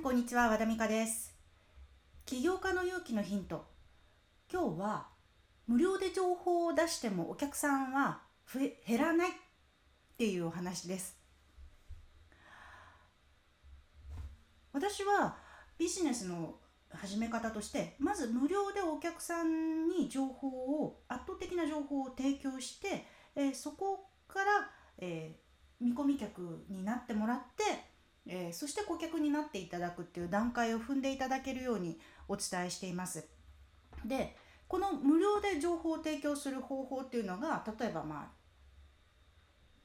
こんにちは和田美香です。起業家の勇気のヒント。今日は無料で情報を出してもお客さんは増え減らないっていうお話です。私はビジネスの始め方としてまず無料でお客さんに情報を圧倒的な情報を提供して、えー、そこから、えー、見込み客になってもらってえー、そして顧客になっていただくっていう段階を踏んでいただけるようにお伝えしています。でこの無料で情報を提供する方法っていうのが例えばまあ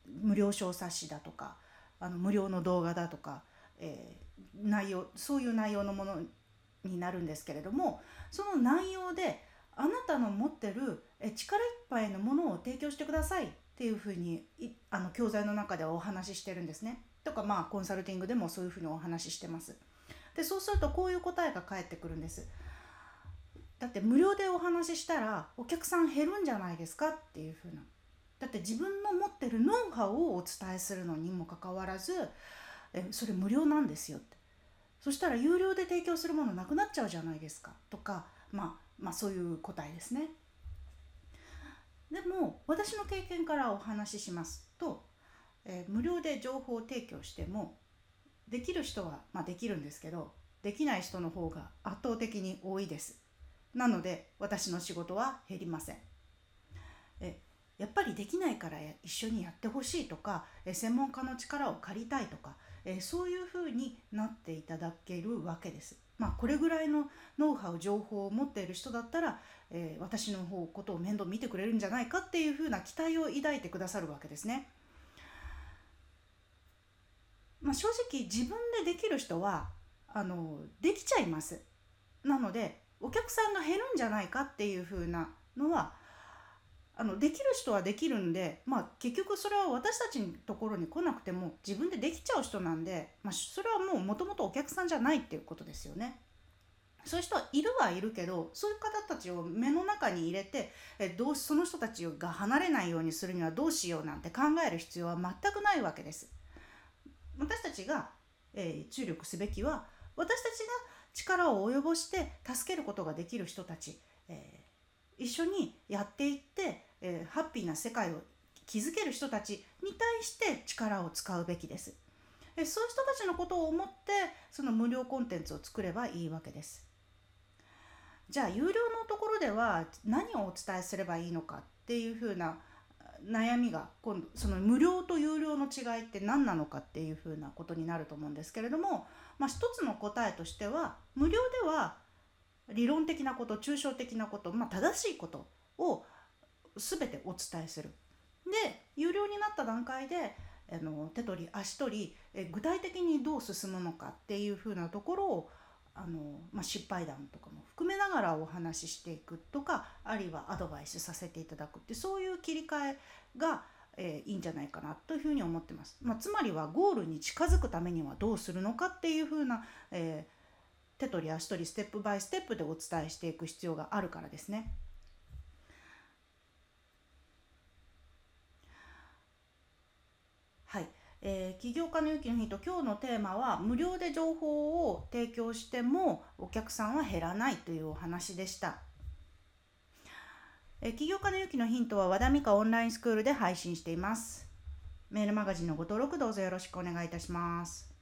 無料小冊子だとかあの無料の動画だとか、えー、内容そういう内容のものになるんですけれどもその内容であなたの持ってる力いっぱいのものを提供してくださいっていうふうにあの教材の中ではお話ししてるんですね。とかまあコンサルティングでもそういうふうにお話ししてます。でそうするとこういう答えが返ってくるんです。だって無料でお話ししたらお客さん減るんじゃないですかっていうふうな。だって自分の持ってるノウハウをお伝えするのにもかかわらずえそれ無料なんですよってそしたら有料で提供するものなくなっちゃうじゃないですかとか、まあ、まあそういう答えですね。でも私の経験からお話ししますとえー、無料で情報を提供してもできる人は、まあ、できるんですけどできない人の方が圧倒的に多いです。なので私の仕事は減りません。えやっぱりできないから一緒にやってほしいとかえ専門家の力を借りたいとかえそういうふうになっていただけるわけです。まあこれぐらいのノウハウ情報を持っている人だったら、え、私の方ことを面倒見てくれるんじゃないかっていうふうな期待を抱いてくださるわけですね。まあ、正直自分でできる人はあのできちゃいますなのでお客さんが減るんじゃないかっていう風なのはあのできる人はできるんで、まあ、結局それは私たちのところに来なくても自分でできちゃう人なんで、まあ、それはもうもともとお客さんじゃないっていうことですよね。そういう人はいるはいるけどそういう方たちを目の中に入れてえどうその人たちが離れないようにするにはどうしようなんて考える必要は全くないわけです。私たちが、えー、注力すべきは私たちが力を及ぼして助けることができる人たち、えー、一緒にやっていって、えー、ハッピーな世界を築ける人たちに対して力を使うべきです。えそういう人たちのことを思ってその無料コンテンツを作ればいいわけです。じゃあ有料のところでは何をお伝えすればいいのかっていうふうな悩みが今度その無料と有料の違いって何なのかっていうふうなことになると思うんですけれども、まあ、一つの答えとしては無料では理論的なこと抽象的なこと、まあ、正しいことを全てお伝えする。で有料になった段階であの手取り足取りえ具体的にどう進むのかっていうふうなところをあの、まあ、失敗談とかも含めながらお話ししていくとかあるいはアドバイスさせていただくってそういう切り替えが、えー、いいんじゃないかなというふうに思ってます。まあ、つまりはゴールに近づくためにはどうするのかっていうふうな、えー、手取り足取りステップバイステップでお伝えしていく必要があるからですね。はい。えー、起業家の勇気のヒント今日のテーマは無料で情報を提供してもお客さんは減らないというお話でした。えー、起業家の勇気のヒントは和田美香オンラインスクールで配信しています。メールマガジンのご登録どうぞよろしくお願いいたします。